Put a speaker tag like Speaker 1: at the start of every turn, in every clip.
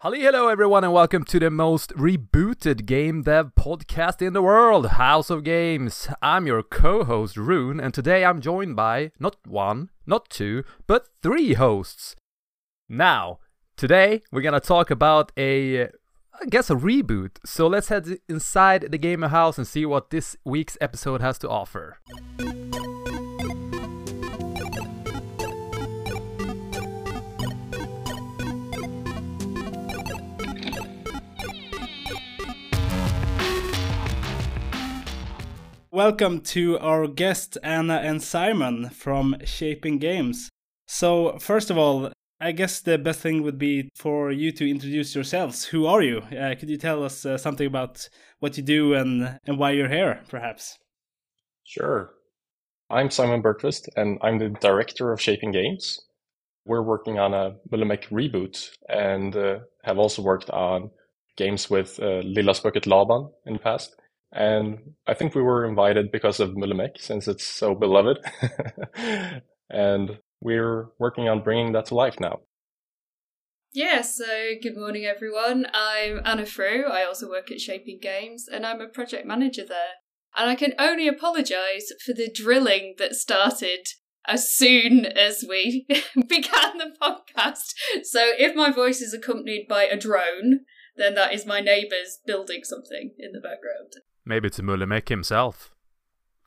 Speaker 1: Hello, everyone, and welcome to the most rebooted game dev podcast in the world, House of Games. I'm your co host, Rune, and today I'm joined by not one, not two, but three hosts. Now, today we're gonna talk about a, I guess, a reboot. So let's head inside the gamer house and see what this week's episode has to offer.
Speaker 2: Welcome to our guests Anna and Simon from Shaping Games. So, first of all, I guess the best thing would be for you to introduce yourselves. Who are you? Uh, could you tell us uh, something about what you do and, and why you're here, perhaps?
Speaker 3: Sure. I'm Simon Bergqvist, and I'm the director of Shaping Games. We're working on a Mulle Meck reboot and uh, have also worked on games with uh, Lilla Spöket Laban in the past. And I think we were invited because of Mulle Meck, since it's so beloved. and we're working on bringing that to life now.
Speaker 4: Yeah, so good morning, everyone. I'm Anna Frew. I also work at Shaping Games, and I'm a project manager there. And I can only apologise for the drilling that started as soon as we began the podcast. So if my voice is accompanied by a drone, then that is my neighbours building something in the background.
Speaker 1: Maybe it's Mulle Meck himself.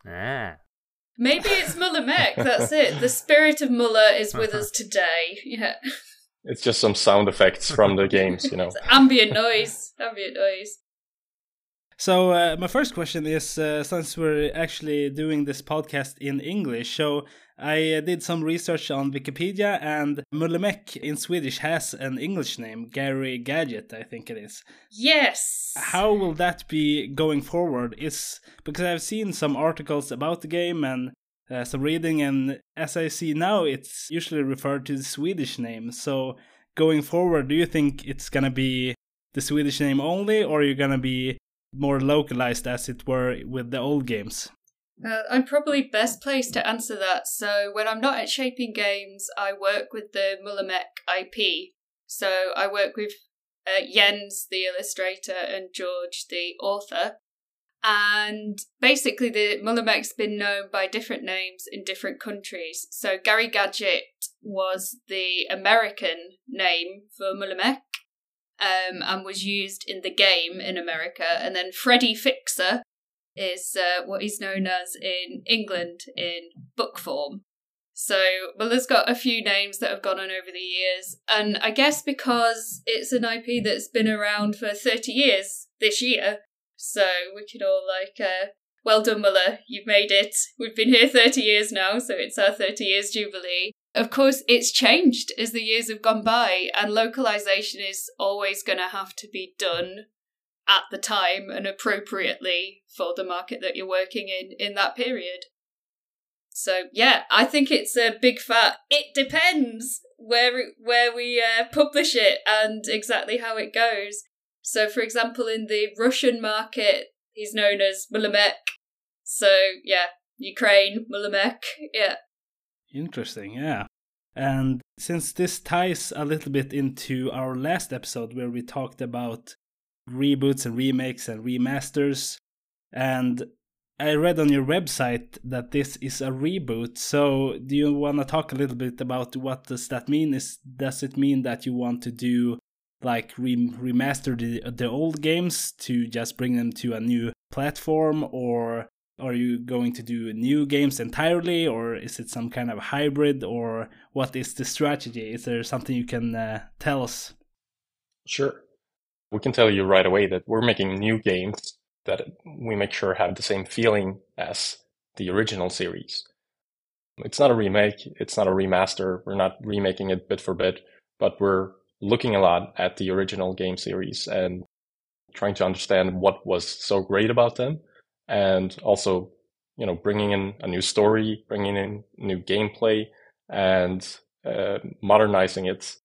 Speaker 1: Yeah.
Speaker 4: Maybe it's Mulle Meck, that's it. The spirit of Mulle is with us today. Yeah.
Speaker 3: It's just some sound effects from the games, you know.
Speaker 4: ambient noise. Ambient noise.
Speaker 2: So, uh, my first question is uh, since we're actually doing this podcast in English, so I uh, did some research on Wikipedia, and Mulle Meck in Swedish has an English name, Gary Gadget, I think it is.
Speaker 4: Yes.
Speaker 2: How will that be going forward? Is because I've seen some articles about the game and uh, some reading, and as I see now, it's usually referred to the Swedish name. So going forward, do you think it's gonna be the Swedish name only, or are you gonna be more localized, as it were, with the old games?
Speaker 4: Uh, I'm probably best placed to answer that. So when I'm not at Shaping Games, I work with the Mulle Meck IP. So I work with uh, Jens, the illustrator, and George, the author. And basically, the Mulle Meck's been known by different names in different countries. So Gary Gadget was the American name for Mulle Meck Um, and was used in the game in America, and then Freddy Fixer is uh, what he's known as in England in book form. So Mulle's got a few names that have gone on over the years, and I guess because it's an IP that's been around for 30 years this year, so we could all like, uh, well done, Mulle, you've made it. We've been here 30 years now, so it's our 30 years jubilee. Of course, it's changed as the years have gone by, and localization is always going to have to be done at the time and appropriately for the market that you're working in in that period. So yeah, I think it's a big fat. It depends where where we uh, publish it and exactly how it goes. So, for example, in the Russian market, he's known as Mulle Meck. So yeah, Ukraine Mulle Meck. Yeah.
Speaker 2: Interesting. Yeah. And since this ties a little bit into our last episode where we talked about reboots and remakes and remasters. And I read on your website that this is a reboot. So, do you want to talk a little bit about what does that mean? Is does it mean that you want to do like re- remaster the the old games to just bring them to a new platform, or are you going to do new games entirely, or is it some kind of hybrid, or what is the strategy? Is there something you can uh, tell us?
Speaker 3: Sure we can tell you right away that we're making new games that we make sure have the same feeling as the original series. It's not a remake, it's not a remaster, we're not remaking it bit for bit, but we're looking a lot at the original game series and trying to understand what was so great about them and also you know bringing in a new story bringing in new gameplay and uh, modernizing it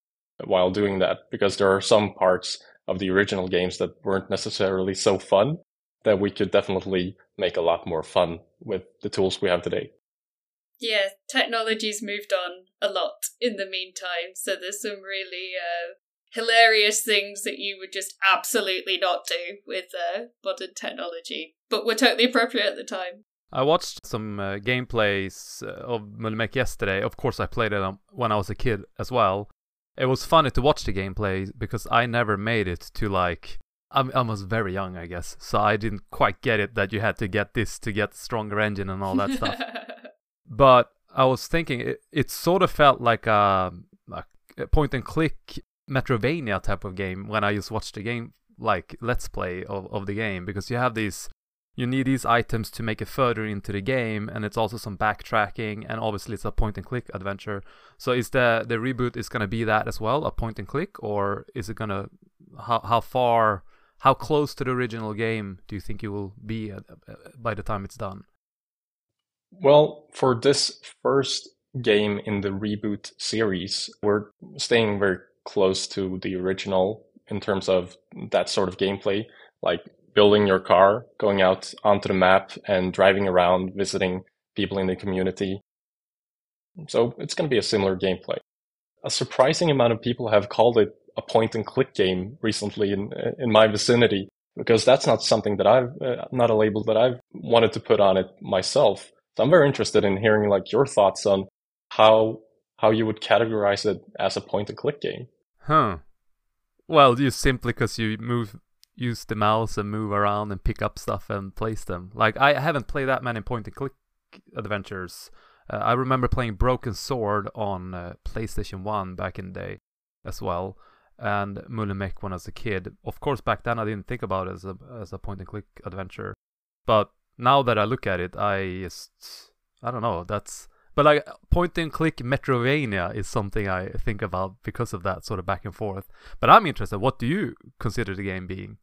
Speaker 3: while doing that because there are some parts of the original games that weren't necessarily so fun that we could definitely make a lot more fun with the tools we have today.
Speaker 4: Yeah, technology's moved on a lot in the meantime, so there's some really uh, hilarious things that you would just absolutely not do with uh, modern technology, but were totally appropriate at the time.
Speaker 1: I watched some uh, gameplays uh, of Mulle yesterday. Of course, I played it when I was a kid as well. It was funny to watch the gameplay because I never made it to like I'm, I was very young, I guess, so I didn't quite get it that you had to get this to get stronger engine and all that stuff. But I was thinking it, it sort of felt like um, a, a point and click Metroidvania type of game when I just watched the game like let's play of, of the game because you have these you need these items to make it further into the game and it's also some backtracking and obviously it's a point and click adventure. So is the the reboot is going to be that as well a point and click or is it going to how, how far how close to the original game do you think you will be by the time it's done?
Speaker 3: Well for this first game in the reboot series we're staying very close to the original in terms of that sort of gameplay. Like building your car, going out onto the map and driving around, visiting people in the community. So it's going to be a similar gameplay. A surprising amount of people have called it a point and click game recently in in my vicinity because that's not something that I've uh, not a label that I've wanted to put on it myself. So I'm very interested in hearing like your thoughts on how how you would categorize it as a point and click game.
Speaker 1: Huh. Well, just simply because you move use the mouse and move around and pick up stuff and place them. Like I haven't played that many point and click adventures. Uh, I remember playing Broken Sword on uh, PlayStation 1 back in the day as well, and Mulle Meck when I was a kid. Of course, back then I didn't think about it as a as a point and click adventure, but now that I look at it, I just I don't know. That's but like point and click Metroidvania is something I think about because of that sort of back and forth. But I'm interested. What do you consider the game being?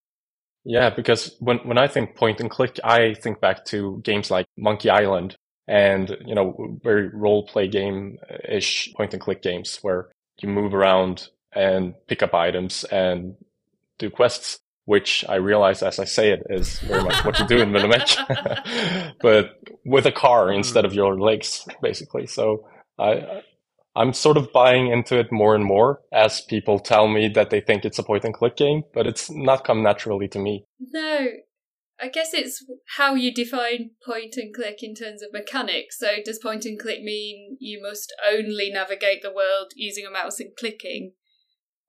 Speaker 3: Yeah, because when, when I think point and click, I think back to games like Monkey Island and, you know, very role play game ish point and click games where you move around and pick up items and do quests, which I realize as I say it is very much what you do in Mulle but with a car mm-hmm. instead of your legs, basically. So I, I'm sort of buying into it more and more as people tell me that they think it's a point and click game, but it's not come naturally to me.
Speaker 4: No, I guess it's how you define point and click in terms of mechanics. So, does point and click mean you must only navigate the world using a mouse and clicking?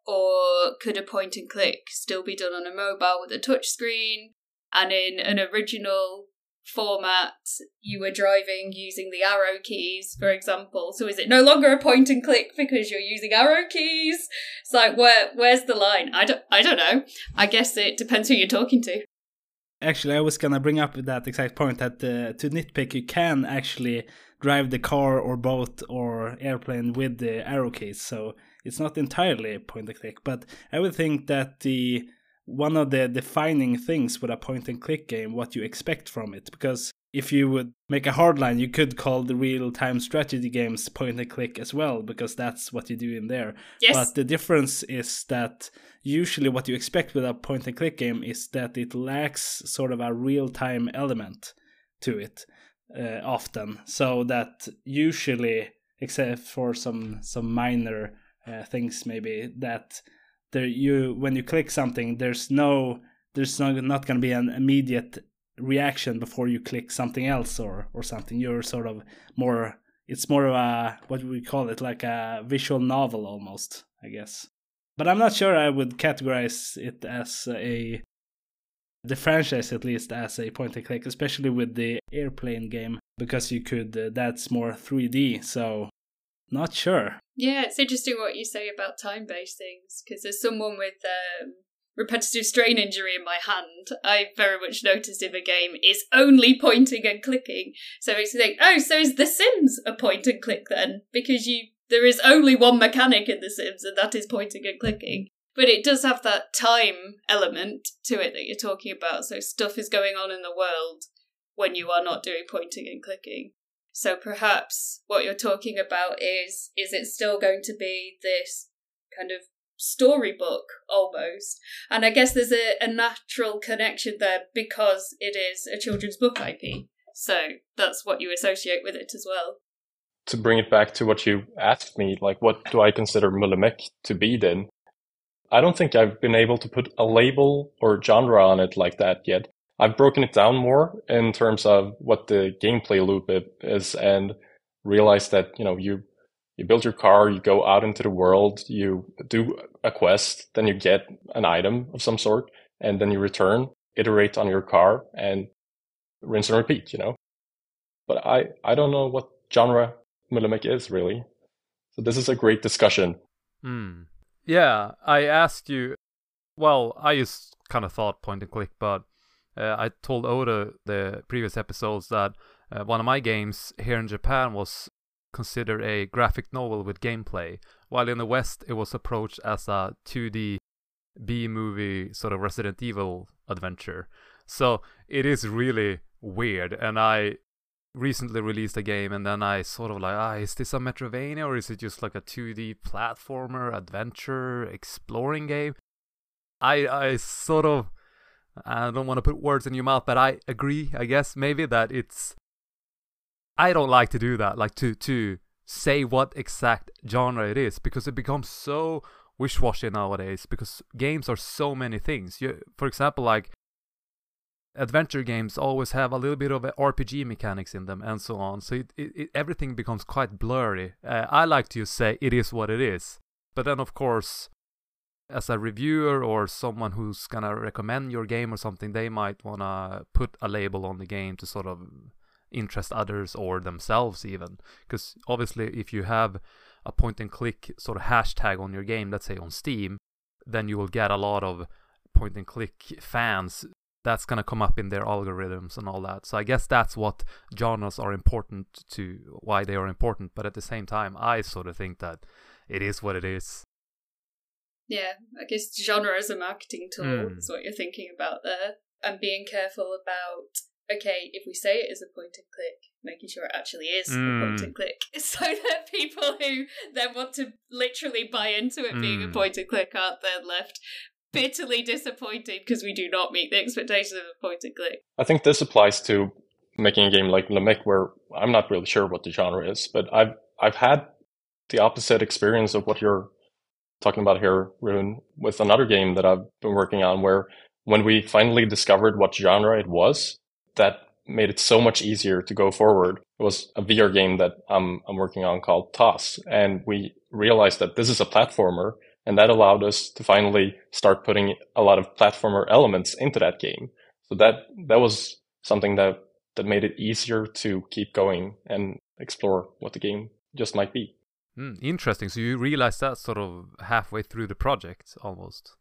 Speaker 4: Or could a point and click still be done on a mobile with a touchscreen? And in an original format you were driving using the arrow keys, for example. So is it no longer a point and click because you're using arrow keys? It's like where where's the line? I don't I don't know. I guess it depends who you're talking to.
Speaker 2: Actually, I was gonna bring up that exact point that uh, to nitpick, you can actually drive the car or boat or airplane with the arrow keys. So it's not entirely point and click, but I would think that the one of the defining things with a point and click game what you expect from it. Because if you would make a hardline you could call the real time strategy games point and click as well because that's what you do in there.
Speaker 4: Yes.
Speaker 2: but the difference is that usually what you expect with a point and click game is that it lacks sort of a real time element to it uh, often. So that usually except for some some minor uh, things maybe that there you when you click something there's no there's not, not going to be an immediate reaction before you click something else or or something. You're sort of more it's more of a what we call it? Like a visual novel almost i guess. But i'm not sure i would categorize it as a the franchise at least as a point and click especially with the airplane game because you could uh, that's more 3d so not sure.
Speaker 4: Yeah, it's interesting what you say about time based things because as someone with um, repetitive strain injury in my hand, I very much noticed if a game is only pointing and clicking. So it makes me think, oh, so is The Sims a point and click then? Because you there is only one mechanic in The Sims, and that is pointing and clicking. But it does have that time element to it that you're talking about. So stuff is going on in the world when you are not doing pointing and clicking. So perhaps what you're talking about is is it still going to be this kind of storybook almost? And I guess there's a, a natural connection there because it is a children's book IP. So that's what you associate with it as well.
Speaker 3: To bring it back to what you asked me, like what do I consider Mulle Meck to be then? I don't think I've been able to put a label or genre on it like that yet. I've broken it down more in terms of what the gameplay loop is and realized that, you know, you you build your car, you go out into the world, you do a quest, then you get an item of some sort, and then you return, iterate on your car, and rinse and repeat, you know? But I, I don't know what genre Mulle Meck is really. So this is a great discussion.
Speaker 1: Hmm. Yeah, I asked you. Well, I just kind of thought point and click, but uh, I told Oda the previous episodes that uh, one of my games here in Japan was considered a graphic novel with gameplay, while in the West it was approached as a 2D B movie sort of Resident Evil adventure. So it is really weird, and I recently released a game and then I sort of like, ah, is this a Metroidvania or is it just like a 2D platformer, adventure, exploring game? I I sort of I don't want to put words in your mouth, but I agree, I guess, maybe that it's I don't like to do that, like to to say what exact genre it is because it becomes so wish-washy nowadays because games are so many things. You, for example, like adventure games always have a little bit of RPG mechanics in them and so on. So it, it, it, everything becomes quite blurry. Uh, I like to say it is what it is. But then, of course, as a reviewer or someone who's gonna recommend your game or something, they might wanna put a label on the game to sort of interest others or themselves even. Because obviously, if you have a point and click sort of hashtag on your game, let's say on Steam, then you will get a lot of point and click fans that's to come up in their algorithms and all that. So I guess that's what genres are important to why they are important. But at the same time, I sort of think that it is what it is.
Speaker 4: Yeah, I guess genre as a marketing tool mm. is what you're thinking about there. And being careful about, okay, if we say it is a point and click, making sure it actually is mm. a point hmm. and click. So that people who then want to literally buy into it mm. being a hmm. point and click aren't then left bitterly disappointed because we do not meet the expectations of a point and click.
Speaker 3: I think this applies to making a game like Mulle Meck, where I'm not really sure what the genre is, but I've I've had the opposite experience of what you're talking about here, Rune, with another game that I've been working on, where when we finally discovered what genre it was, that made it so much easier to go forward. It was a VR game that I'm I'm working on called Toss, and we realized that this is a platformer and that allowed us to finally start putting a lot of platformer elements into that game. So that, that was something that, that made it easier to keep going and explore what the game just might be.
Speaker 1: Mm, interesting. So you realized that sort of halfway through the project almost.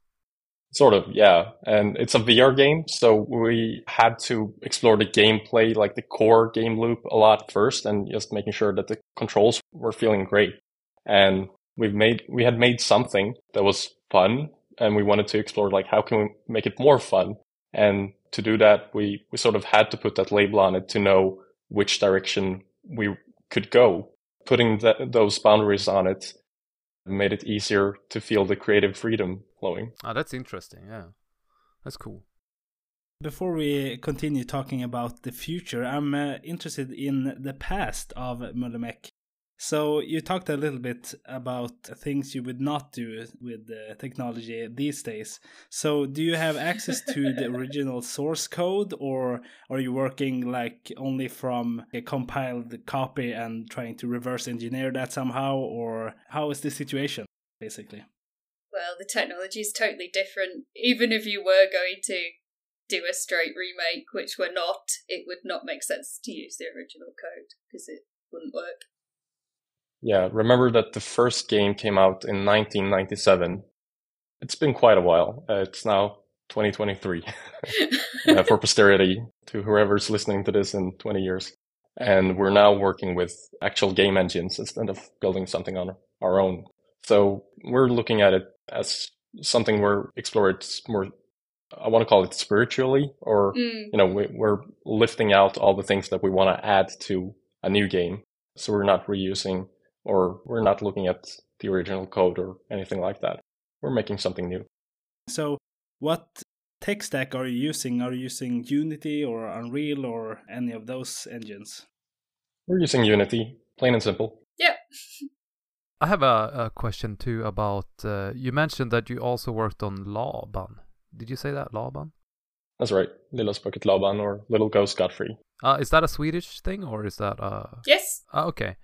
Speaker 3: Sort of, yeah. And it's a VR game, so we had to explore the gameplay, like the core game loop a lot first and just making sure that the controls were feeling great. And we've made we had made something that was fun and we wanted to explore like how can we make it more fun and to do that we we sort of had to put that label on it to know which direction we could go putting that, those boundaries on it made it easier to feel the creative freedom flowing.
Speaker 1: Ah that's interesting yeah. That's cool.
Speaker 2: Before we continue talking about the future, I'm uh, interested in the past of Mulle Meck. So you talked a little bit about things you would not do with the technology these days. So do you have access to the original source code or are you working like only from a compiled copy and trying to reverse engineer that somehow or how is the situation basically?
Speaker 4: Well, the technology is totally different. Even if you were going to do a straight remake, which we're not, it would not make sense to use the original code because it wouldn't work.
Speaker 3: Yeah, remember that the first game came out in 1997. It's been quite a while. Uh, it's now 2023 uh, for posterity to whoever's listening to this in 20 years. And we're now working with actual game engines instead of building something on our own. So we're looking at it as something we're exploring more. I want to call it spiritually, or mm. you know, we, we're lifting out all the things that we want to add to a new game. So we're not reusing or we're not looking at the original code or anything like that. We're making something new.
Speaker 2: So, what tech stack are you using? Are you using Unity or Unreal or any of those engines?
Speaker 3: We're using Unity, plain and simple.
Speaker 4: Yep.
Speaker 1: I have a, a question too about uh, you mentioned that you also worked on Laban. Did you say that Laban?
Speaker 3: That's right, Lilla Spöket Laban or Little Ghost Godfrey.
Speaker 1: Uh, is that a Swedish thing or is that uh?
Speaker 4: Yes.
Speaker 1: Uh, okay,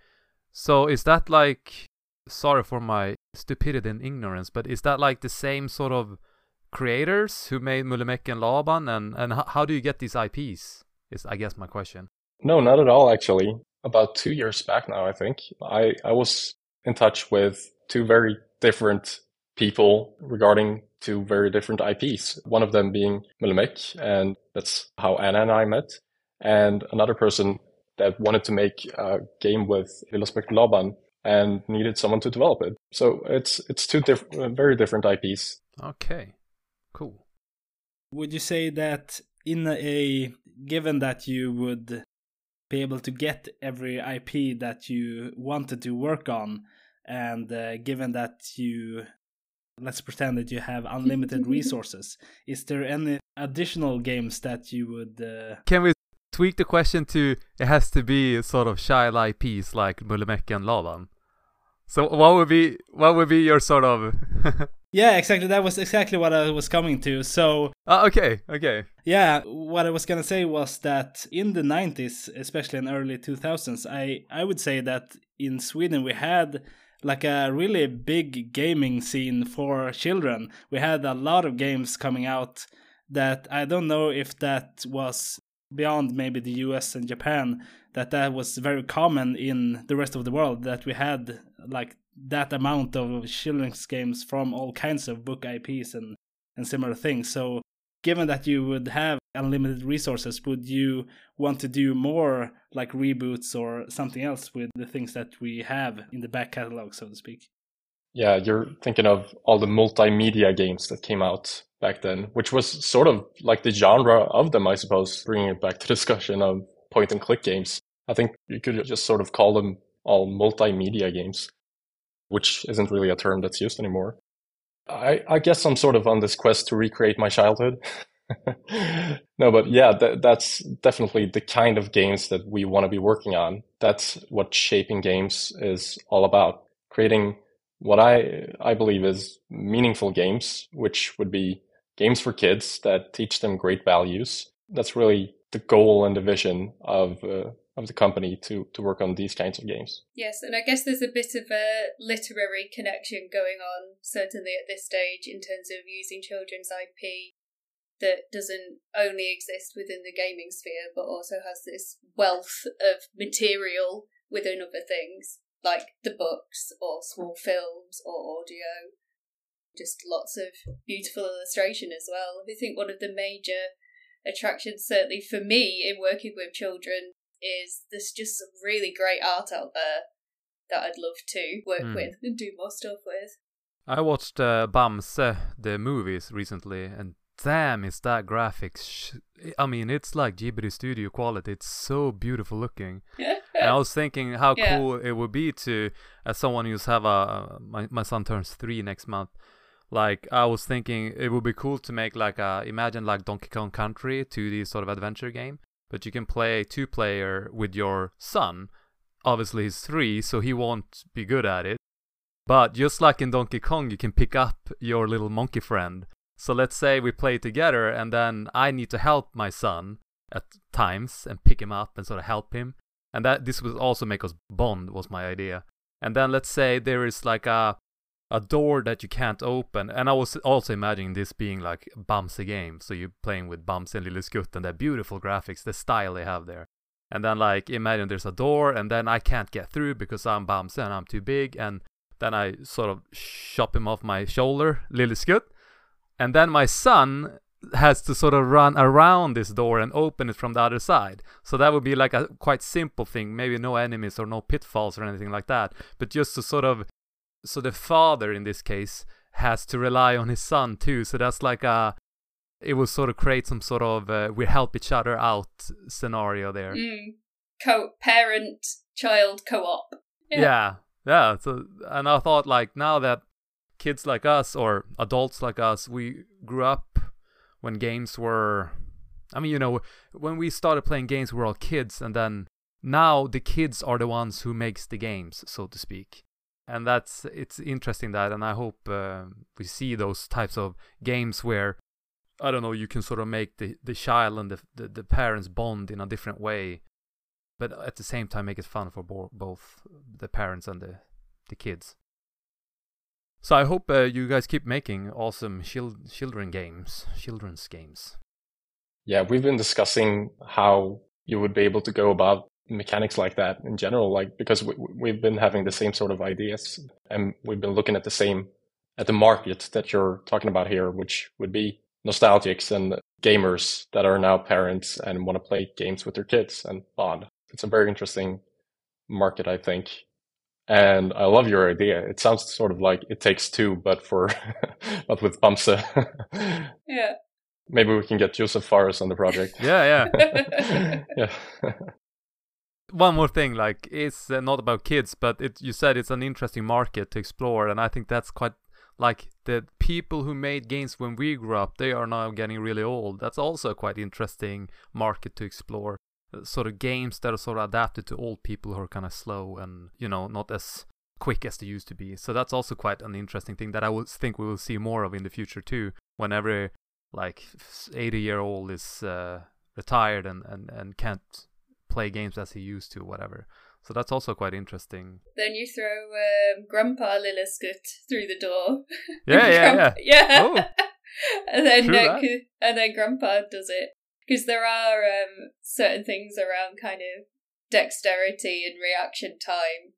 Speaker 1: so is that like? Sorry for my stupidity and ignorance, but is that like the same sort of creators who made Mulle Meck and Laban, and and how do you get these IPs? Is I guess my question.
Speaker 3: No, not at all, actually. About two years back now, I think, I, I was in touch with two very different people regarding two very different IPs. One of them being Mulle Meck, and that's how Anna and I met. And another person that wanted to make a game with Lilla Spöket Laban and needed someone to develop it. So it's it's two diff- very different IPs.
Speaker 1: Okay, cool.
Speaker 2: Would you say that in a given that you would be able to get every IP that you wanted to work on, and uh, given that you let's pretend that you have unlimited resources, is there any additional games that you would? Uh...
Speaker 1: Can we tweak the question to it has to be sort of shy child IPs like Mulle Meck and Laban? So what would be what would be your sort of
Speaker 2: Yeah, exactly. That was exactly what I was coming to. So,
Speaker 1: uh, okay, okay.
Speaker 2: yeah, what I was gonna say was that in the '90s, especially in early 2000s, I I would say that in Sweden we had like a really big gaming scene for children. We had a lot of games coming out that I don't know if that was beyond maybe the US and Japan that that was very common in the rest of the world that we had like that amount of children's games from all kinds of book IPs and and similar things. So given that you would have unlimited resources, would you want to do more like reboots or something else with the things that we have in the back catalog, so to speak?
Speaker 3: Yeah, you're thinking of all the multimedia games that came out back then, which was sort of like the genre of them, I suppose, bringing it back to discussion of point and click games. I think you could just sort of call them all multimedia games, which isn't really a term that's used anymore. I, I guess I'm sort of on this quest to recreate my childhood. no, but yeah, th- that's definitely the kind of games that we want to be working on. That's what shaping games is all about. Creating what I I believe is meaningful games, which would be games for kids that teach them great values. That's really the goal and the vision of uh, of the company to to work on these kinds of games.
Speaker 4: Yes, and I guess there's a bit of a literary connection going on, certainly at this stage, in terms of using children's IP that doesn't only exist within the gaming sphere, but also has this wealth of material within other things, like the books or small films or audio. Just lots of beautiful illustration as well. I think one of the major attractions, certainly for me, in working with children is there's just some really great art out there that I'd love to work
Speaker 1: Hmm.
Speaker 4: with and do more stuff with.
Speaker 1: I watched uh, Bamse the movies recently, and damn, is that graphics? Sh- I mean, it's like Ghibli Studio quality. It's so beautiful looking. And I was thinking how
Speaker 4: Yeah.
Speaker 1: cool it would be to, as someone who's have a my my son turns three next month. Like I was thinking, it would be cool to make like a imagine like Donkey Kong Country 2D sort of adventure game, but you can play two player with your son. Obviously, he's three, so he won't be good at it. But just like in Donkey Kong, you can pick up your little monkey friend. So let's say we play together, and then I need to help my son at times and pick him up and sort of help him. And that this would also make us bond was my idea. And then let's say there is like a a door that you can't open. And I was also imagining this being like Bamse game. So you're playing with Bamse and Lille and their beautiful graphics, the style they have there. And then like imagine there's a door and then I can't get through because I'm Bamse and I'm too big and then I sort of chop him off my shoulder, Lille. And then my son has to sort of run around this door and open it from the other side. So that would be like a quite simple thing, maybe no enemies or no pitfalls or anything like that, but just to sort of so the father in this case has to rely on his son too. So that's like a it will sort of create some sort of uh, we help each other out scenario there.
Speaker 4: Mm. Co parent child co op.
Speaker 1: Yeah.
Speaker 4: Yeah.
Speaker 1: yeah, So and I thought like now that kids like us or adults like us, we grew up when games were I mean, you know, when we started playing games we were all kids and then now the kids are the ones who makes the games, so to speak. and that's it's interesting that, and I hope uh, we see those types of games where I don't know you can sort of make the the child and the the, the parents bond in a different way, but at the same time make it fun for bo- both the parents and the the kids. So I hope uh, you guys keep making awesome chil- children games, children's games.
Speaker 3: Yeah, we've been discussing how you would be able to go about mechanics like that in general, like because we, we've been having the same sort of ideas and we've been looking at the same at the market that you're talking about here, which would be nostalgics and gamers that are now parents and want to play games with their kids and bond. It's a very interesting market, I think. And I love your idea. It sounds sort of like it takes two, but for but with Bamse.
Speaker 4: Yeah.
Speaker 3: Maybe we can get Joseph Fares on the project.
Speaker 1: Yeah, yeah.
Speaker 3: yeah.
Speaker 1: One more thing, like it's uh, not about kids, but it you said it's an interesting market to explore, and I think that's quite like the people who made games when we grew up, they are now getting really old. That's also a quite interesting market to explore. Sort of games that are sort of adapted to old people who are kind of slow and you know not as quick as they used to be. So that's also quite an interesting thing that I would think we will see more of in the future too. When every like 80 year old is uh, retired and, and, and can't play games as he used to, whatever. So that's also quite interesting.
Speaker 4: then you throw um, Grandpa Lille Skutt through the door.
Speaker 1: Yeah, yeah,
Speaker 4: Grandpa-
Speaker 1: yeah.
Speaker 4: yeah.
Speaker 1: Oh.
Speaker 4: and then uh, and then Grandpa does it because there are um, certain things around kind of dexterity and reaction time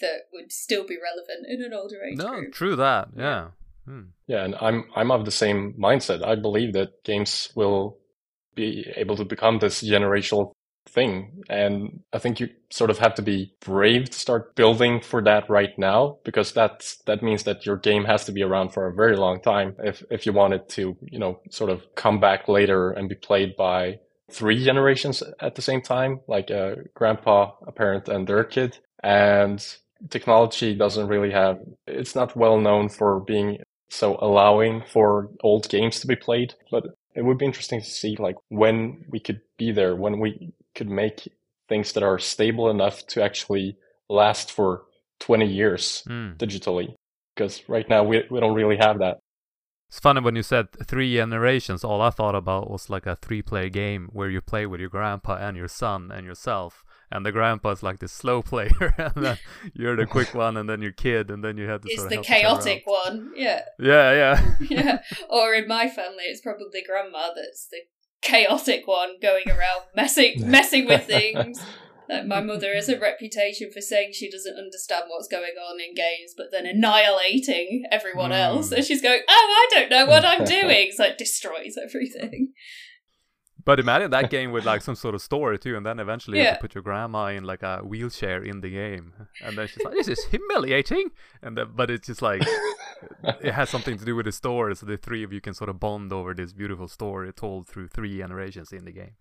Speaker 4: that would still be relevant in an older age
Speaker 1: No,
Speaker 4: group.
Speaker 1: true that. Yeah. Hmm.
Speaker 3: Yeah, and I'm I'm of the same mindset. I believe that games will be able to become this generational thing, and I think you sort of have to be brave to start building for that right now, because that's that means that your game has to be around for a very long time if if you want it to, you know, sort of come back later and be played by three generations at the same time, like a grandpa, a parent, and their kid, and technology doesn't really have it's not well known for being so allowing for old games to be played but it would be interesting to see like when we could be there when we could make things that are stable enough to actually last for 20 years
Speaker 1: Hmm.
Speaker 3: digitally because right now we, we don't really have that
Speaker 1: It's funny when you said three generations. All I thought about was like a three-player game where you play with your grandpa and your son and yourself, and the grandpa is like the slow player, and then you're the quick one, and then your kid, and then you had to
Speaker 4: It's
Speaker 1: sort of
Speaker 4: the
Speaker 1: help each other
Speaker 4: chaotic one, yeah,
Speaker 1: Yeah, yeah.
Speaker 4: yeah. Or in my family, it's probably Grandma that's the chaotic one going around messing messing with things. Like my mother has a reputation for saying she doesn't understand what's going on in games, but then annihilating everyone
Speaker 1: Mm.
Speaker 4: else. And she's going, "Oh, I don't know what I'm doing." It's like destroys everything.
Speaker 1: But imagine that game with like some sort of story too, and then eventually you have
Speaker 4: Yeah.
Speaker 1: to put your grandma in like a wheelchair in the game, and then she's like, "This is humiliating," and then, but it's just like it has something to do with the story, so the three of you can sort of bond over this beautiful story told through three generations in the game.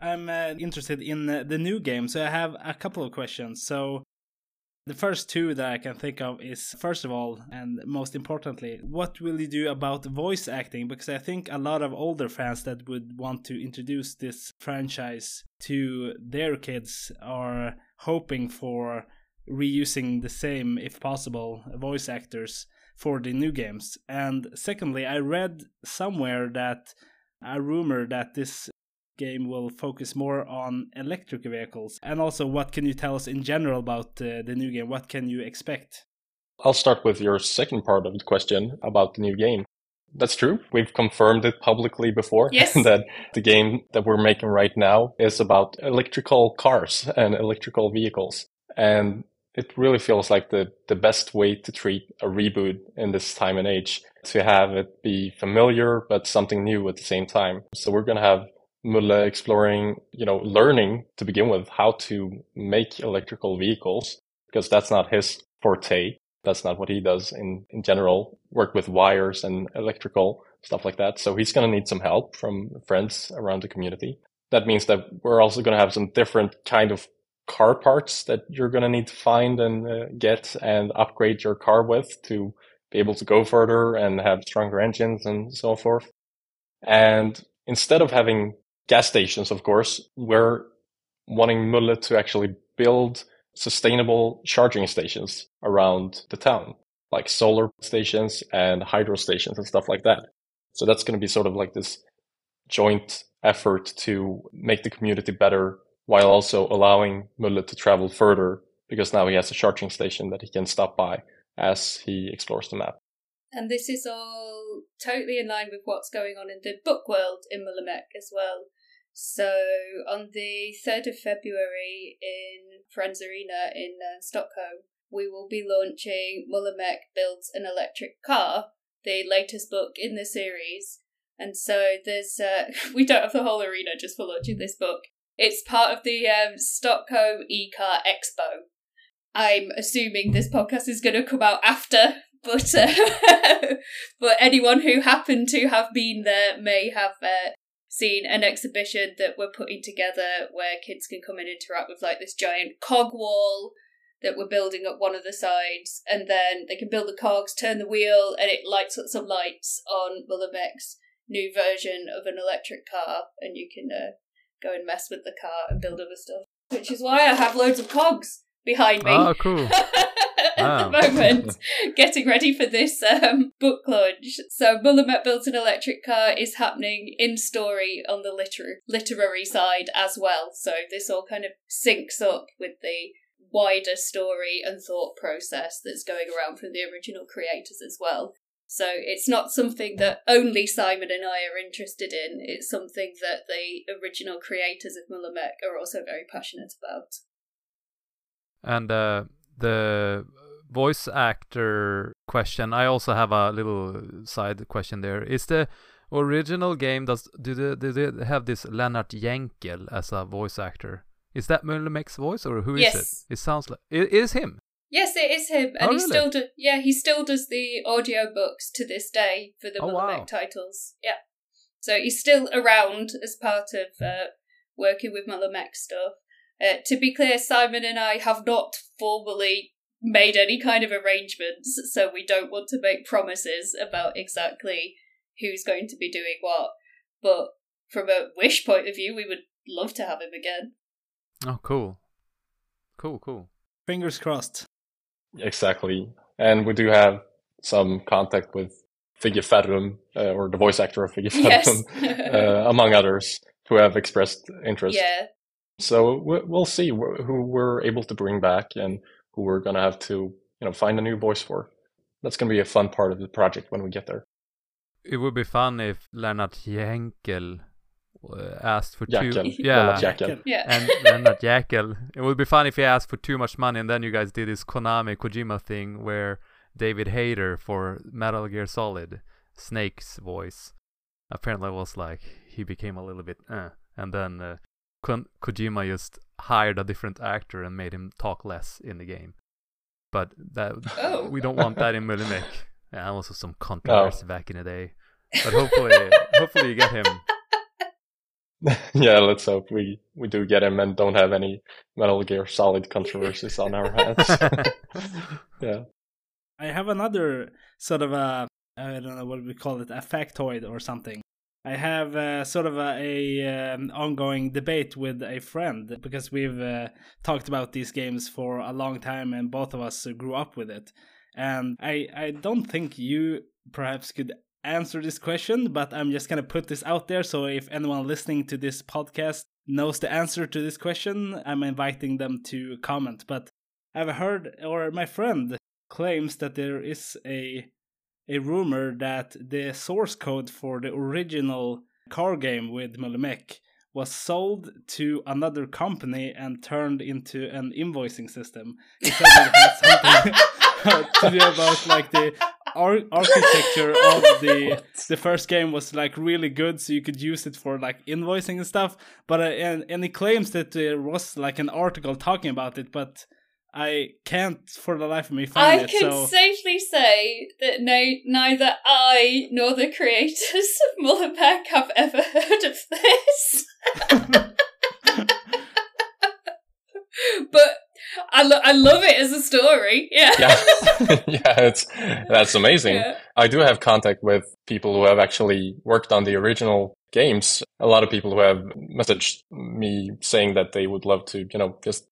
Speaker 2: I'm uh, interested in the new game, so I have a couple of questions. So, the first two that I can think of is first of all, and most importantly, what will you do about voice acting? Because I think a lot of older fans that would want to introduce this franchise to their kids are hoping for reusing the same, if possible, voice actors for the new games. And secondly, I read somewhere that a rumor that this game will focus more on electric vehicles. And also, what can you tell us in general about uh, the new game? What can you expect?
Speaker 3: I'll start with your second part of the question about the new game. That's true. We've confirmed it publicly before
Speaker 4: Yes.
Speaker 3: that the game that we're making right now is about electrical cars and electrical vehicles. And it really feels like the, the best way to treat a reboot in this time and age to have it be familiar but something new at the same time. So we're going to have Mulle exploring, you know, learning to begin with how to make electrical vehicles because that's not his forte. That's not what he does in, in general, work with wires and electrical stuff like that. So he's going to need some help from friends around the community. That means that we're also going to have some different kind of car parts that you're going to need to find and uh, get and upgrade your car with to be able to go further and have stronger engines and so forth. And instead of having gas stations, of course, we're wanting Mulle to actually build sustainable charging stations around the town, like solar stations and hydro stations and stuff like that. So that's going to be sort of like this joint effort to make the community better while also allowing Mulle to travel further because now he has a charging station that he can stop by as he explores the map.
Speaker 4: And this is all totally in line with what's going on in the book world in Mulle Meck as well. So on the 3rd of February in Friends Arena in uh, Stockholm, we will be launching Mulle Meck Builds an Electric Car, the latest book in the series. And so there's, uh, we don't have the whole arena just for launching this book. It's part of the um, Stockholm eCar Expo. I'm assuming this podcast is going to come out after, but uh, but anyone who happened to have been there may have uh, seen an exhibition that we're putting together where kids can come and interact with like this giant cog wall that we're building up one of the sides, and then they can build the cogs, turn the wheel, and it lights up some lights on Mulle Meck's new version of an electric car, and you can uh, go and mess with the car and build other stuff. Which is why I have loads of cogs behind me.
Speaker 1: Oh, cool.
Speaker 4: At
Speaker 1: Wow.
Speaker 4: the moment, getting ready for this um, book launch. So, Mulle Meck Built an Electric Car is happening in story on the liter- literary side as well. So, this all kind of syncs up with the wider story and thought process that's going around from the original creators as well. So it's not something that only Simon and I are interested in. It's something that the original creators of Mulle Meck are also very passionate about.
Speaker 1: And uh, the voice actor question, I also have a little side question there. Is the original game does do they, do they have this Lennart Jäkel as a voice actor? Is that Mulle Meck's voice or who is
Speaker 4: Yes.
Speaker 1: it? It sounds like it is him.
Speaker 4: Yes, it is him, and
Speaker 1: Oh,
Speaker 4: he
Speaker 1: really?
Speaker 4: still do, yeah he still does the audio books to this day for the
Speaker 1: Oh,
Speaker 4: Mulle Meck
Speaker 1: wow.
Speaker 4: titles. Yeah, so he's still around as part of uh, working with Mulle Meck stuff. Uh, to be clear, Simon and I have not formally made any kind of arrangements, so we don't want to make promises about exactly who's going to be doing what. But from a wish point of view, we would love to have him again.
Speaker 1: Oh, cool, cool, cool.
Speaker 2: Fingers crossed.
Speaker 3: Exactly. And we do have some contact with Figge Ferrum, uh, or the voice actor of Figge
Speaker 4: Yes.
Speaker 3: Uh, among others, who have expressed interest.
Speaker 4: yeah,
Speaker 3: So we- we'll see who we're able to bring back and who we're going to have to, you know, find a new voice for. That's going to be a fun part of the project when we get there.
Speaker 1: It would be fun if Lennart Jäkel asked for
Speaker 3: Jäkel.
Speaker 1: too. Yeah,
Speaker 3: Jäkel.
Speaker 4: yeah.
Speaker 1: and Lennart Jäkel. It would be fun if he asked for too much money, and then you guys did this Konami Kojima thing where David Hayter for Metal Gear Solid, Snake's voice, apparently was like he became a little bit, uh, and then uh, Kon- Kojima just hired a different actor and made him talk less in the game. But that
Speaker 4: Oh.
Speaker 1: we don't want that in Mulle Meck. Yeah, also some controversy back in the day. But hopefully, hopefully you get him.
Speaker 3: yeah, let's hope we, we do get him and don't have any Metal Gear Solid controversies on our hands. yeah.
Speaker 2: I have another sort of a I don't know what we call it a factoid or something. I have uh, sort of a, a um, ongoing debate with a friend because we've uh, talked about these games for a long time and both of us grew up with it. And I I don't think you perhaps could answer this question, but I'm just gonna put this out there. So if anyone listening to this podcast knows the answer to this question, I'm inviting them to comment. But I've heard, or my friend claims that there is a a rumor that the source code for the original car game with Mulle Meck was sold to another company and turned into an invoicing system. Said it had something to do about like the ar- architecture of the the first game was like really good, so you could use it for like invoicing and stuff. But uh, and and he claims that there was like an article talking about it, but I can't for the life of me find
Speaker 4: I
Speaker 2: it.
Speaker 4: can
Speaker 2: so
Speaker 4: safely say that no, neither I nor the creators of Mulle Meck have ever heard of this. but I, lo- I love it as a story. Yeah.
Speaker 3: Yeah. yeah, it's, that's amazing.
Speaker 4: Yeah.
Speaker 3: I do have contact with people who have actually worked on the original games. A lot of people who have messaged me saying that they would love to, you know, just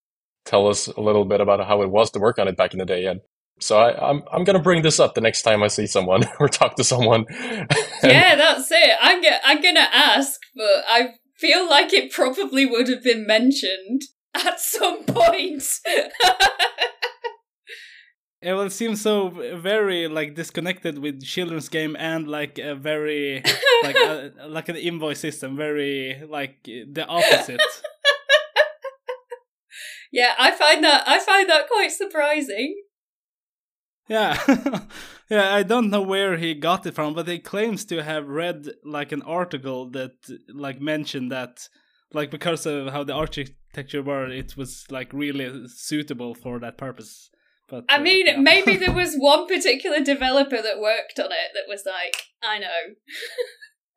Speaker 3: tell us a little bit about how it was to work on it back in the day. And so I, am I'm, I'm gonna bring this up the next time I see someone or talk to someone.
Speaker 4: yeah, that's it. I'm I'm gonna ask, but I feel like it probably would have been mentioned at some point.
Speaker 2: It will seem so very like disconnected with children's game and like a very like a, like an invoice system, very like the opposite.
Speaker 4: yeah, I find that I find that quite surprising.
Speaker 2: Yeah. yeah, I don't know where he got it from, but he claims to have read like an article that like mentioned that like because of how the architecture were, it was like really suitable for that purpose. But
Speaker 4: I
Speaker 2: uh,
Speaker 4: mean,
Speaker 2: yeah.
Speaker 4: maybe there was one particular developer that worked on it that was like, I know.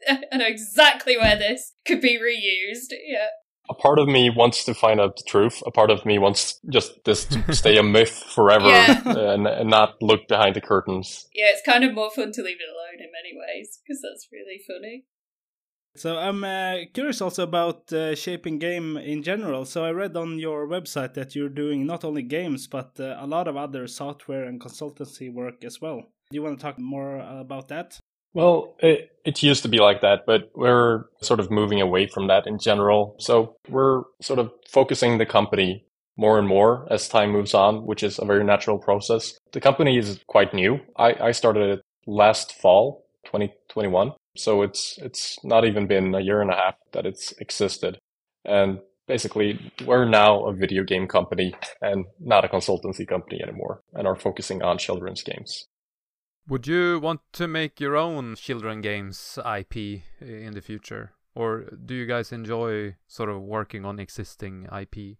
Speaker 4: I know exactly where this could be reused. Yeah.
Speaker 3: a part of me wants to find out the truth. A part of me wants just this to stay a myth forever
Speaker 4: Yeah.
Speaker 3: and, and not look behind the curtains.
Speaker 4: Yeah, it's kind of more fun to leave it alone in many ways because that's really funny.
Speaker 2: So I'm uh, curious also about uh, shaping game in general. So I read on your website that you're doing not only games but uh, a lot of other software and consultancy work as well. Do you want to talk more about that?
Speaker 3: Well, it, it used to be like that, but we're sort of moving away from that in general. So we're sort of focusing the company more and more as time moves on, which is a very natural process. The company is quite new. I, I started it last fall, 2021. So it's, it's not even been a year and a half that it's existed. And basically we're now a video game company and not a consultancy company anymore and are focusing on children's games.
Speaker 1: Would you want to make your own children games IP in the future? Or do you guys enjoy sort of working on existing IP?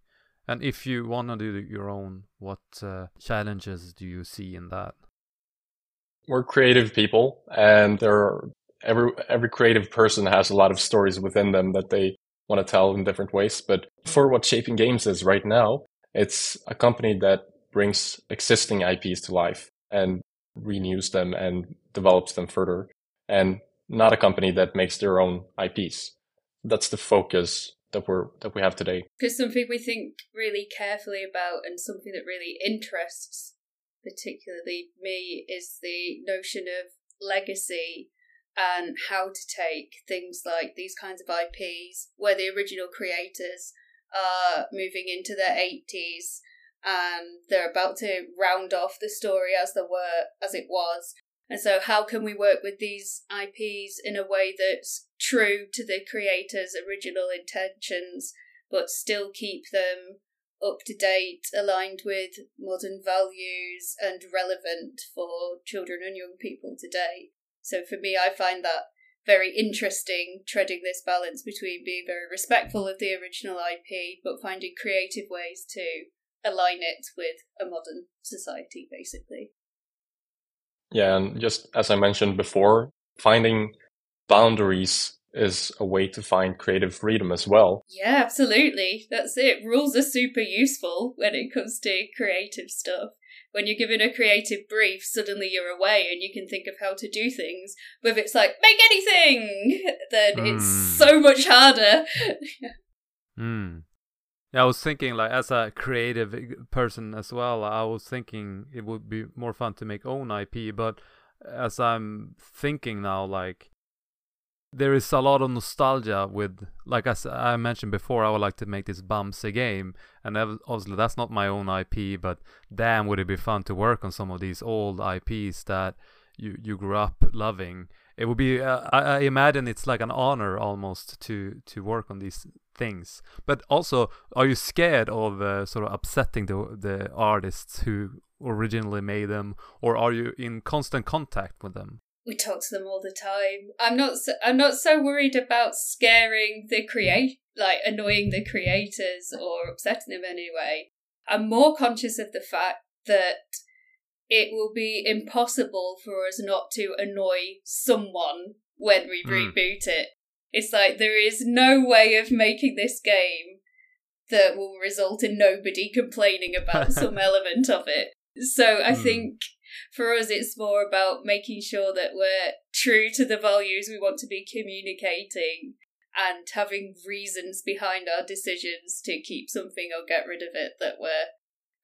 Speaker 1: And if you want to do your own, what uh, challenges do you see in that?
Speaker 3: we're creative people and there are every every creative person has a lot of stories within them that they want to tell in different ways. But for what shaping games is right now it's a company that brings existing ips to life and renews them and develops them further and not a company that makes their own ips that's the focus that we're that we have today.
Speaker 4: Because something we think really carefully about and something that really interests, particularly me, is the notion of legacy and how to take things like these kinds of IPs where the original creators are moving into their 80s and they're about to round off the story as they were as it was. And so how can we work with these IPs in a way that's true to the creators original intentions but still keep them up to date aligned with modern values and relevant for children and young people today so for me I find that very interesting treading this balance between being very respectful of the original IP but finding creative ways to align it with a modern society, basically.
Speaker 3: yeah and just as i mentioned before finding boundaries is a way to find creative freedom as well
Speaker 4: Yeah, absolutely. That's it. Rules are super useful when it comes to creative stuff. When you're given a creative brief, suddenly you're away and you can think of how to do things. But if it's like, make anything, then it's
Speaker 1: Hmm.
Speaker 4: so much harder.
Speaker 1: Hmm. Yeah, I was thinking like as a creative person as well. I was thinking it would be more fun to make own IP, but as I'm thinking now, like there is a lot of nostalgia with, like I mentioned before, I would like to make this bumps a game, and obviously that's not my own IP, but damn, would it be fun to work on some of these old IPs that you you grew up loving. It would be, uh, I, I imagine it's like an honor almost to to work on these things. But also, are you scared of uh, sort of upsetting the the artists who originally made them, or are you in constant contact with them?
Speaker 4: We talk to them all the time. I'm not. So, I'm not so worried about scaring the create, like annoying the creators or upsetting them anyway. I'm more conscious of the fact that it will be impossible for us not to annoy someone when we
Speaker 1: Mm.
Speaker 4: reboot it. It's like there is no way of making this game that will result in nobody complaining about some element of it. So I
Speaker 1: Mm.
Speaker 4: think for us it's more about making sure that we're true to the values we want to be communicating and having reasons behind our decisions to keep something or get rid of it that we're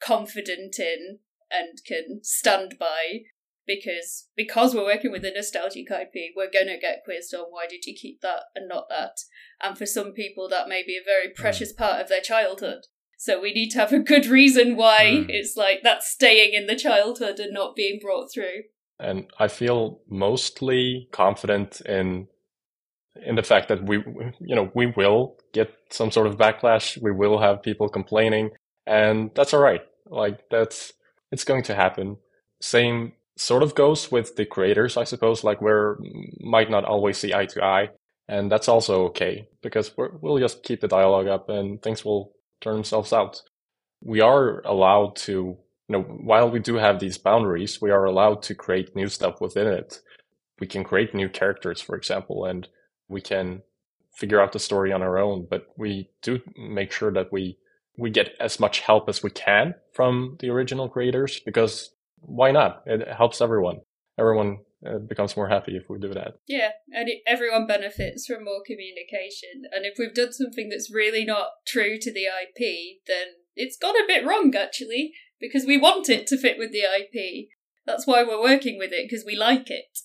Speaker 4: confident in and can stand by because because we're working with a nostalgic IP, we're gonna get quizzed on why did you keep that and not that. And for some people, that may be a very mm. precious part of their childhood. So we need to have a good reason why
Speaker 1: Mm.
Speaker 4: it's like that's staying in the childhood and not being brought through.
Speaker 3: And I feel mostly confident in in the fact that we you know we will get some sort of backlash. We will have people complaining, and that's all right. Like that's it's going to happen. Same sort of goes with the creators, I suppose. Like we're might not always see eye to eye, and that's also okay because we're, we'll just keep the dialogue up, and things will turn themselves out. We are allowed to you know, while we do have these boundaries, we are allowed to create new stuff within it. We can create new characters, for example, and we can figure out the story on our own. But we do make sure that we we get as much help as we can from the original creators because why not? It helps everyone. Everyone uh, becomes more happy if we do that.
Speaker 4: Yeah, and it, everyone benefits from more communication. And if we've done something that's really not true to the IP, then it's gone a bit wrong, actually, because we want it to fit with the IP. That's why we're working with it, because we like it.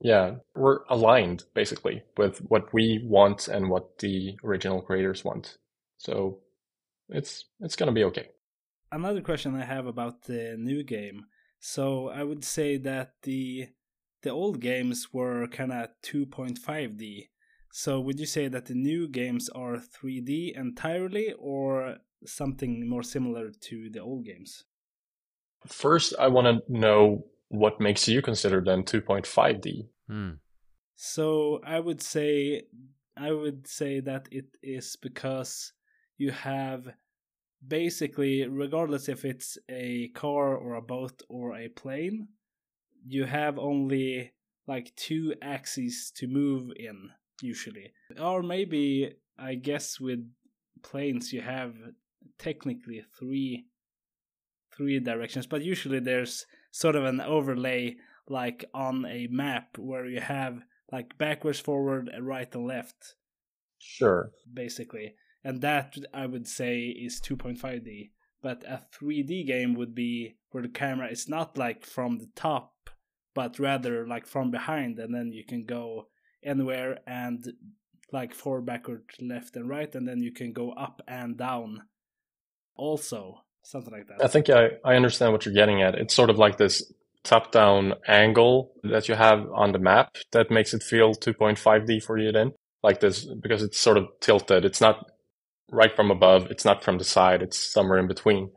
Speaker 3: Yeah, we're aligned basically with what we want and what the original creators want. So it's it's gonna be okay.
Speaker 2: Another question I have about the new game. So I would say that the the old games were kind of 2.5D. So would you say that the new games are 3D entirely or something more similar to the old games?
Speaker 3: First, I want to know what makes you consider them 2.5D.
Speaker 1: Hmm.
Speaker 2: So I would say I would say that it is because you have basically regardless if it's a car or a boat or a plane, you have only like two axes to move in usually. Or maybe I guess with planes you have technically three three directions, but usually there's sort of an overlay like on a map where you have like backwards, forward, right, and left,
Speaker 3: Sure.
Speaker 2: basically. And that I would say is 2.5D. But a 3D game would be where the camera is not like from the top, but rather like from behind, and then you can go anywhere and like forward, backward, left, and right, and then you can go up and down also. Something like that.
Speaker 3: I think I, I understand what you're getting at. It's sort of like this top down angle that you have on the map that makes it feel 2.5D for you then. Like this, because it's sort of tilted. It's not right from above. It's not from the side. It's somewhere in between.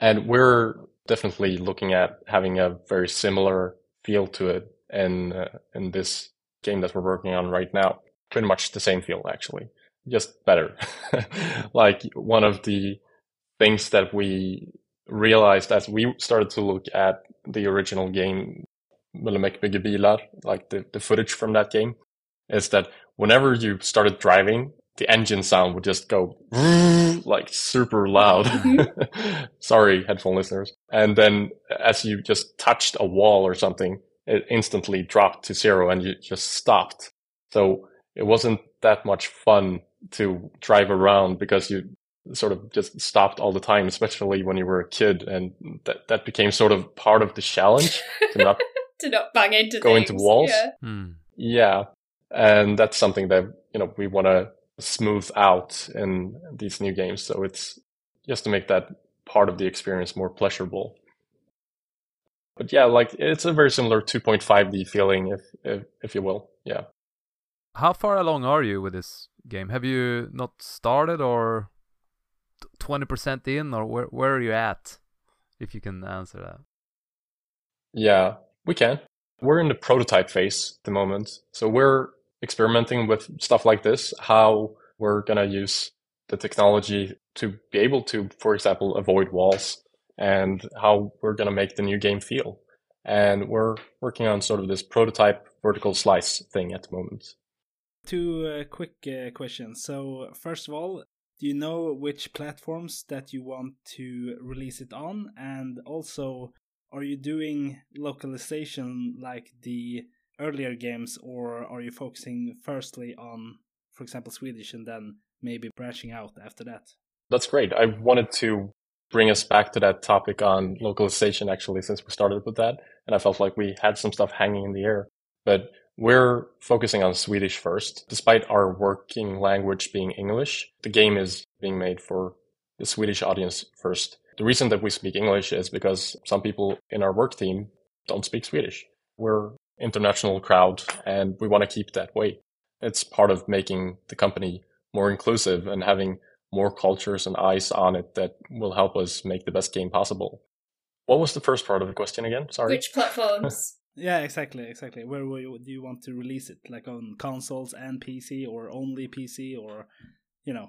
Speaker 3: And we're definitely looking at having a very similar feel to it in, uh, in this game that we're working on right now. Pretty much the same feel, actually. Just better. like one of the things that we realized as we started to look at the original game, Mulle Meck bilar, like the, the footage from that game, is that whenever you started driving, the engine sound would just go like super loud. Sorry, headphone listeners. And then as you just touched a wall or something, it instantly dropped to zero and you just stopped. So it wasn't that much fun to drive around because you sort of just stopped all the time, especially when you were a kid. And that, that became sort of part of the challenge to not
Speaker 4: to not bang into
Speaker 3: Go
Speaker 4: things.
Speaker 3: into walls?
Speaker 4: Yeah.
Speaker 1: Hmm.
Speaker 3: Yeah. And that's something that, you know, we want to smooth out in these new games. So it's just to make that part of the experience more pleasurable. But yeah, like it's a very similar 2.5D feeling, if, if, if you will. Yeah.
Speaker 1: How far along are you with this game? Have you not started or twenty percent in, or where where are you at? If you can answer that.
Speaker 3: Yeah, we can. We're in the prototype phase at the moment. So we're experimenting with stuff like this, how we're going to use the technology to be able to, for example, avoid walls and how we're going to make the new game feel. And we're working on sort of this prototype vertical slice thing at the moment.
Speaker 2: Two uh, quick uh, questions. So, first of all, do you know which platforms that you want to release it on? And also, are you doing localization like the earlier games, or are you focusing firstly on, for example, Swedish and then maybe branching out after that?
Speaker 3: That's great. I wanted to bring us back to that topic on localization, actually, since we started with that. And I felt like we had some stuff hanging in the air. But we're focusing on Swedish first. Despite our working language being English, the game is being made for the Swedish audience first. The reason that we speak English is because some people in our work team don't speak Swedish. We're international crowd and we want to keep that way. It's part of making the company more inclusive and having more cultures and eyes on it that will help us make the best game possible. What was the first part of the question again? Sorry.
Speaker 4: Which platforms?
Speaker 2: yeah, exactly, exactly. Where you, do you want to release it? Like on consoles and PC, or only PC, or you know?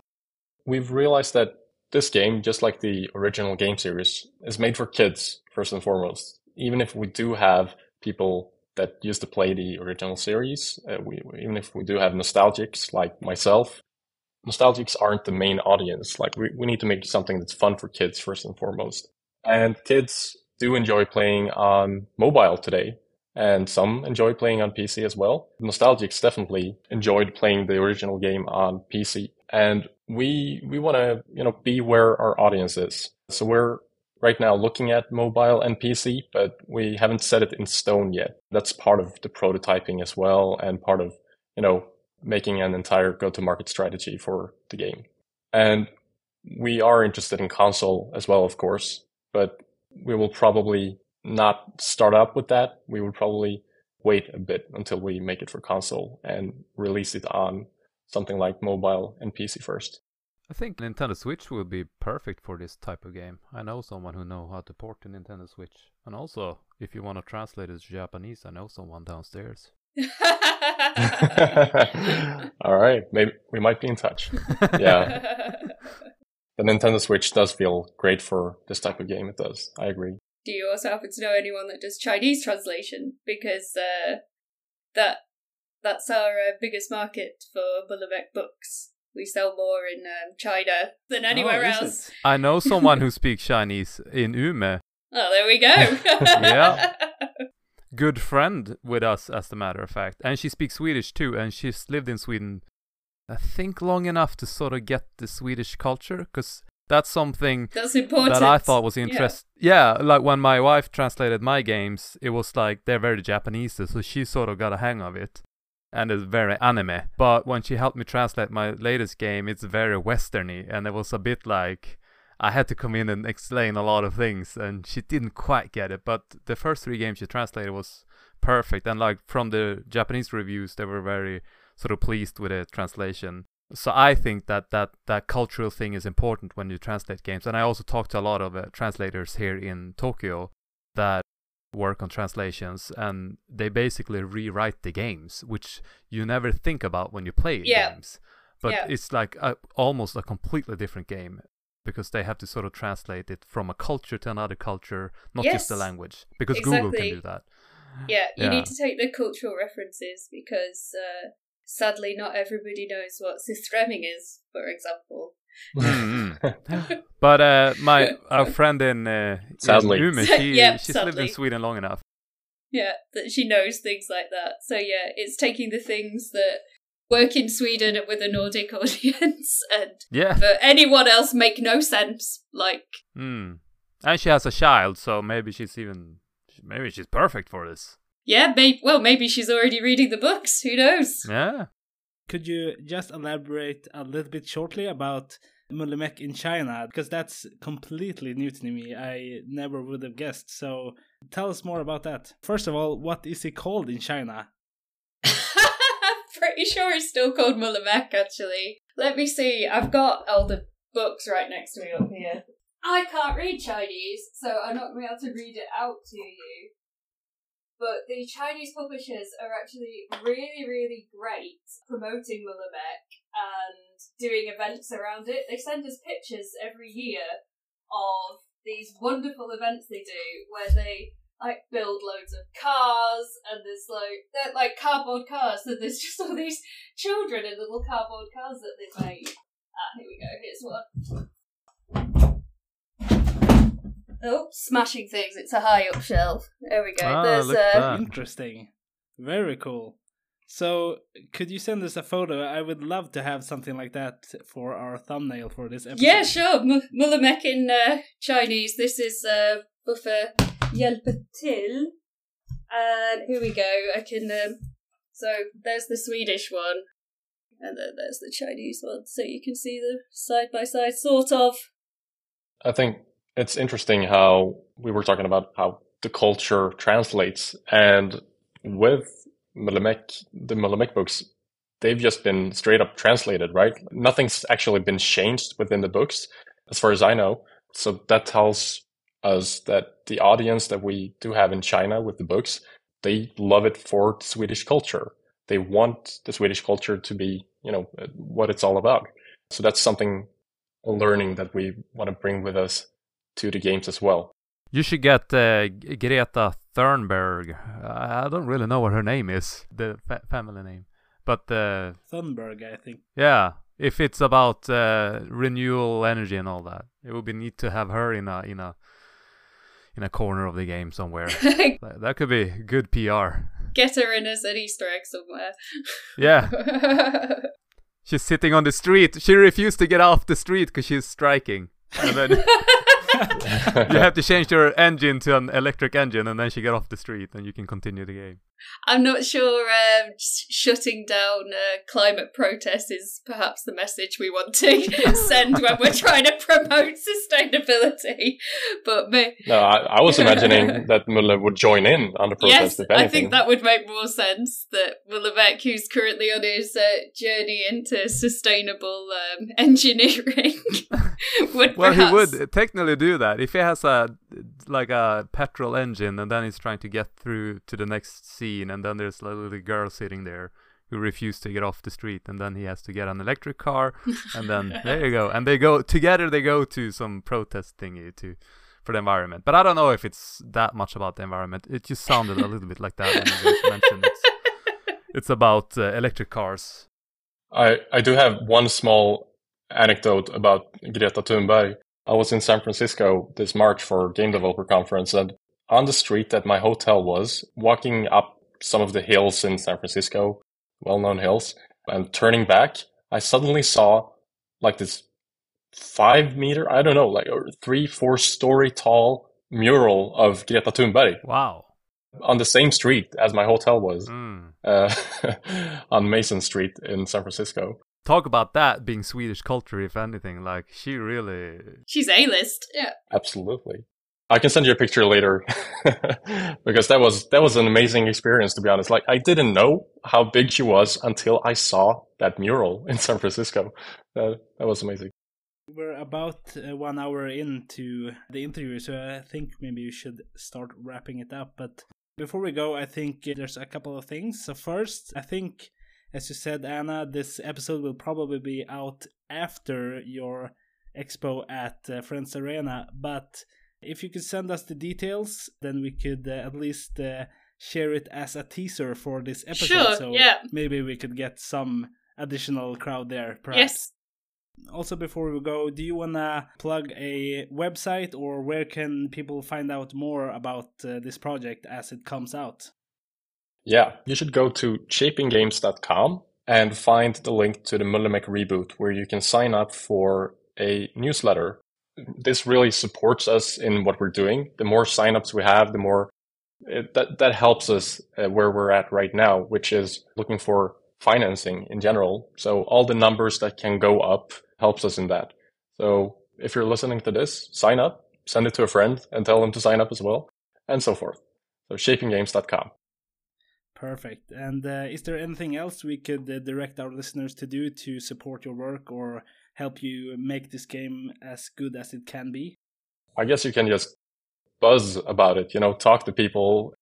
Speaker 3: We've realized that this game, just like the original game series, is made for kids first and foremost. Even if we do have people that used to play the original series, uh, we, even if we do have nostalgics like myself, nostalgics aren't the main audience. Like we, we need to make something that's fun for kids first and foremost. And kids do enjoy playing on mobile today. And some enjoy playing on PC as well. Nostalgics definitely enjoyed playing the original game on PC. And we we want to you know be where our audience is. So we're right now looking at mobile and PC, but we haven't set it in stone yet. That's part of the prototyping as well, and part of you know making an entire go-to-market strategy for the game. And we are interested in console as well, of course, but we will probably not start up with that. We will probably wait a bit until we make it for console and release it on something like mobile and PC first.
Speaker 1: I think Nintendo Switch will be perfect for this type of game. I know someone who know how to port to Nintendo Switch. And also, if you want to translate it to Japanese, I know someone downstairs.
Speaker 3: All right, maybe we might be in touch. Yeah. the Nintendo Switch does feel great for this type of game. It does. I agree.
Speaker 4: Do you also happen to know anyone that does Chinese translation? Because uh, that that's our uh, biggest market for Mulle Meck books. We sell more in um, China than oh, anywhere oh, else.
Speaker 1: I know someone who speaks Chinese in Umeå.
Speaker 4: Oh, there we go.
Speaker 1: yeah. Good friend with us, as a matter of fact. And she speaks Swedish too, and she's lived in Sweden, I think, long enough to sort of get the Swedish culture, because that's something
Speaker 4: that's important.
Speaker 1: that I thought was interesting. Yeah. yeah. like when my wife translated my games, it was like they're very Japanese, so she sort of got a hang of it and it's very anime. But when she helped me translate my latest game, it's very westerny, and it was a bit like I had to come in and explain a lot of things, and she didn't quite get it. But the first three games she translated was perfect, and like from the Japanese reviews, they were very sort of pleased with the translation. So I think that that that cultural thing is important when you translate games, and I also talked to a lot of uh, translators here in Tokyo that work on translations and they basically rewrite the games which you never think about when you play yeah. games but yeah. it's like a, almost a completely different game because they have to sort of translate it from a culture to another culture not yes. just the language because exactly. google can do that
Speaker 4: yeah you yeah. need to take the cultural references because uh, sadly not everybody knows what Surströmming is for example
Speaker 1: mm-hmm. but uh, my our friend in, uh, sadly. in Umeå, she, yep, she's sadly. lived in Sweden long enough.
Speaker 4: Yeah, that she knows things like that. So yeah, it's taking the things that work in Sweden with a Nordic audience and
Speaker 1: yeah.
Speaker 4: for anyone else make no sense. Like,
Speaker 1: mm. and she has a child, so maybe she's even maybe she's perfect for this.
Speaker 4: Yeah, maybe. Well, maybe she's already reading the books. Who knows?
Speaker 1: Yeah.
Speaker 2: Could you just elaborate a little bit shortly about Mulle Meck in China? Because that's completely new to me. I never would have guessed. So tell us more about that. First of all, what is it called in China?
Speaker 4: Pretty sure it's still called Mulle Meck, actually. Let me see. I've got all the books right next to me up here. I can't read Chinese, so I'm not going to be able to read it out to you. But the Chinese publishers are actually really, really great promoting Mulle Meck and doing events around it. They send us pictures every year of these wonderful events they do where they like build loads of cars and there's like they're like cardboard cars so there's just all these children in little cardboard cars that they make. Ah, here we go, here's one. Oh, smashing things. It's a high up shelf. There we go.
Speaker 2: Ah,
Speaker 4: There's
Speaker 2: look uh, Interesting. Very cool. So, could you send us a photo? I would love to have something like that for our thumbnail for this episode.
Speaker 4: Yeah, sure. M- Mulle Meck in uh, Chinese. This is uh, buffer hjälpa till. And here we go. I can. Um, so there's the Swedish one, and then there's the Chinese one. So you can see them side by side, sort of.
Speaker 3: I think it's interesting how we were talking about how the culture translates, and with Mulle Meck, the Mulle Meck books, they've just been straight up translated, right? Nothing's actually been changed within the books, as far as I know. So that tells us that the audience that we do have in China with the books, they love it for Swedish culture. They want the Swedish culture to be, you know, what it's all about. So that's something, learning that we want to bring with us to the games as well.
Speaker 1: You should get uh, Greta Thunberg. I don't really know what her name is, the fa family name, but uh,
Speaker 2: Thunberg, I think.
Speaker 1: Yeah, if it's about uh, renewable energy and all that, it would be neat to have her in a in a in a corner of the game somewhere. that, that could be good PR.
Speaker 4: Get her in as an Easter egg somewhere.
Speaker 1: Yeah. she's sitting on the street. She refused to get off the street because she's striking. And then you have to change your engine to an electric engine, and then she get off the street, and you can continue the game.
Speaker 4: I'm not sure um, shutting down uh, climate protests is perhaps the message we want to send when we're trying to promote sustainability. But me,
Speaker 3: no, I, I was imagining that Mulle would join in on the protest.
Speaker 4: Yes, I think that would make more sense. That Mulle Meck, who's currently on his uh, journey into sustainable um, engineering, would
Speaker 1: well,
Speaker 4: perhaps...
Speaker 1: he would technically do that if he has a like a petrol engine, and then he's trying to get through to the next scene, and then there's a little girl sitting there who refused to get off the street, and then he has to get an electric car, and then there you go, and they go together. They go to some protest thingy to for the environment, but I don't know if it's that much about the environment. It just sounded a little bit like that when you guys mentioned it's, it's about uh, electric cars.
Speaker 3: I I do have one small anecdote about Greta Thunberg. I was in San Francisco this March for Game Developer Conference, and on the street that my hotel was, walking up some of the hills in San Francisco, well known hills, and turning back, I suddenly saw like this five meter, I don't know, like three, four story tall mural of Greta Thunberg.
Speaker 1: Wow.
Speaker 3: On the same street as my hotel was,
Speaker 1: mm.
Speaker 3: uh, on Mason Street in San Francisco.
Speaker 1: Talk about that being Swedish culture, if anything. Like, she really.
Speaker 4: She's A list, yeah.
Speaker 3: Absolutely. I can send you a picture later because that was that was an amazing experience to be honest. Like I didn't know how big she was until I saw that mural in San Francisco. That that was amazing.
Speaker 2: We're about uh, one hour into the interview, so I think maybe you should start wrapping it up. But before we go, I think there's a couple of things. So first, I think, as you said, Anna, this episode will probably be out after your expo at uh, Friends Arena, but if you could send us the details, then we could uh, at least uh, share it as a teaser for this episode.
Speaker 4: Sure,
Speaker 2: so
Speaker 4: yeah.
Speaker 2: maybe we could get some additional crowd there, perhaps.
Speaker 4: Yes.
Speaker 2: Also, before we go, do you want to plug a website or where can people find out more about uh, this project as it comes out?
Speaker 3: Yeah, you should go to shapinggames.com and find the link to the Mulle Meck reboot where you can sign up for a newsletter this really supports us in what we're doing. The more signups we have, the more it, that that helps us uh, where we're at right now, which is looking for financing in general. So all the numbers that can go up helps us in that. So if you're listening to this, sign up, send it to a friend, and tell them to sign up as well, and so forth. So shapinggames.com.
Speaker 2: Perfect. And uh, is there anything else we could uh, direct our listeners to do to support your work or help you make this game as good as it can be?
Speaker 3: I guess you can just buzz about it, you know, talk to people,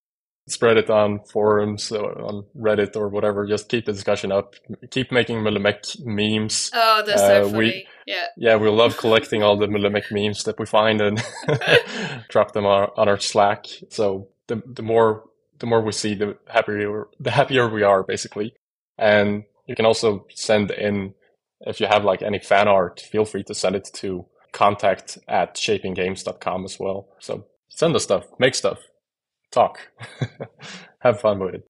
Speaker 3: spread it on forums, on Reddit or whatever. Just keep the discussion up. Keep making Mulle Meck memes.
Speaker 4: Oh, that's uh, so funny. We, yeah.
Speaker 3: Yeah, we love collecting all the Mulle Meck memes that we find and drop them on, on our Slack. So the the more the more we see, the happier the happier we are, basically. And you can also send in if you have like any fan art, feel free to send it to contact at shapinggames.com as well. So send us stuff, make stuff, talk, have fun with it.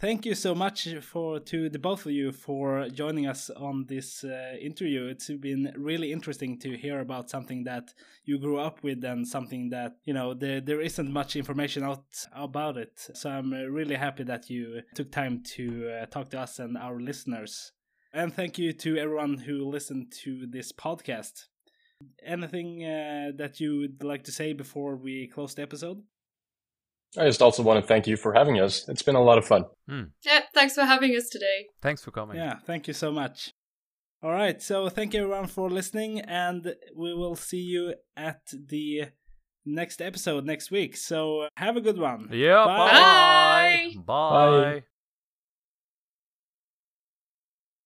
Speaker 2: Thank you so much for to the both of you for joining us on this uh, interview. It's been really interesting to hear about something that you grew up with and something that you know there there isn't much information out about it. So I'm uh, really happy that you took time to uh, talk to us and our listeners. And thank you to everyone who listened to this podcast. Anything uh, that you would like to say before we close the episode?
Speaker 3: I just also want to thank you for having us. It's been a lot of fun.
Speaker 1: Hmm.
Speaker 4: Yeah, thanks for having us today.
Speaker 1: Thanks for coming.
Speaker 2: Yeah, thank you so much. All right, so thank you everyone for listening, and we will see you at the next episode next week. So have a good one.
Speaker 1: Yeah.
Speaker 2: Bye.
Speaker 1: Bye. Bye.
Speaker 3: Bye.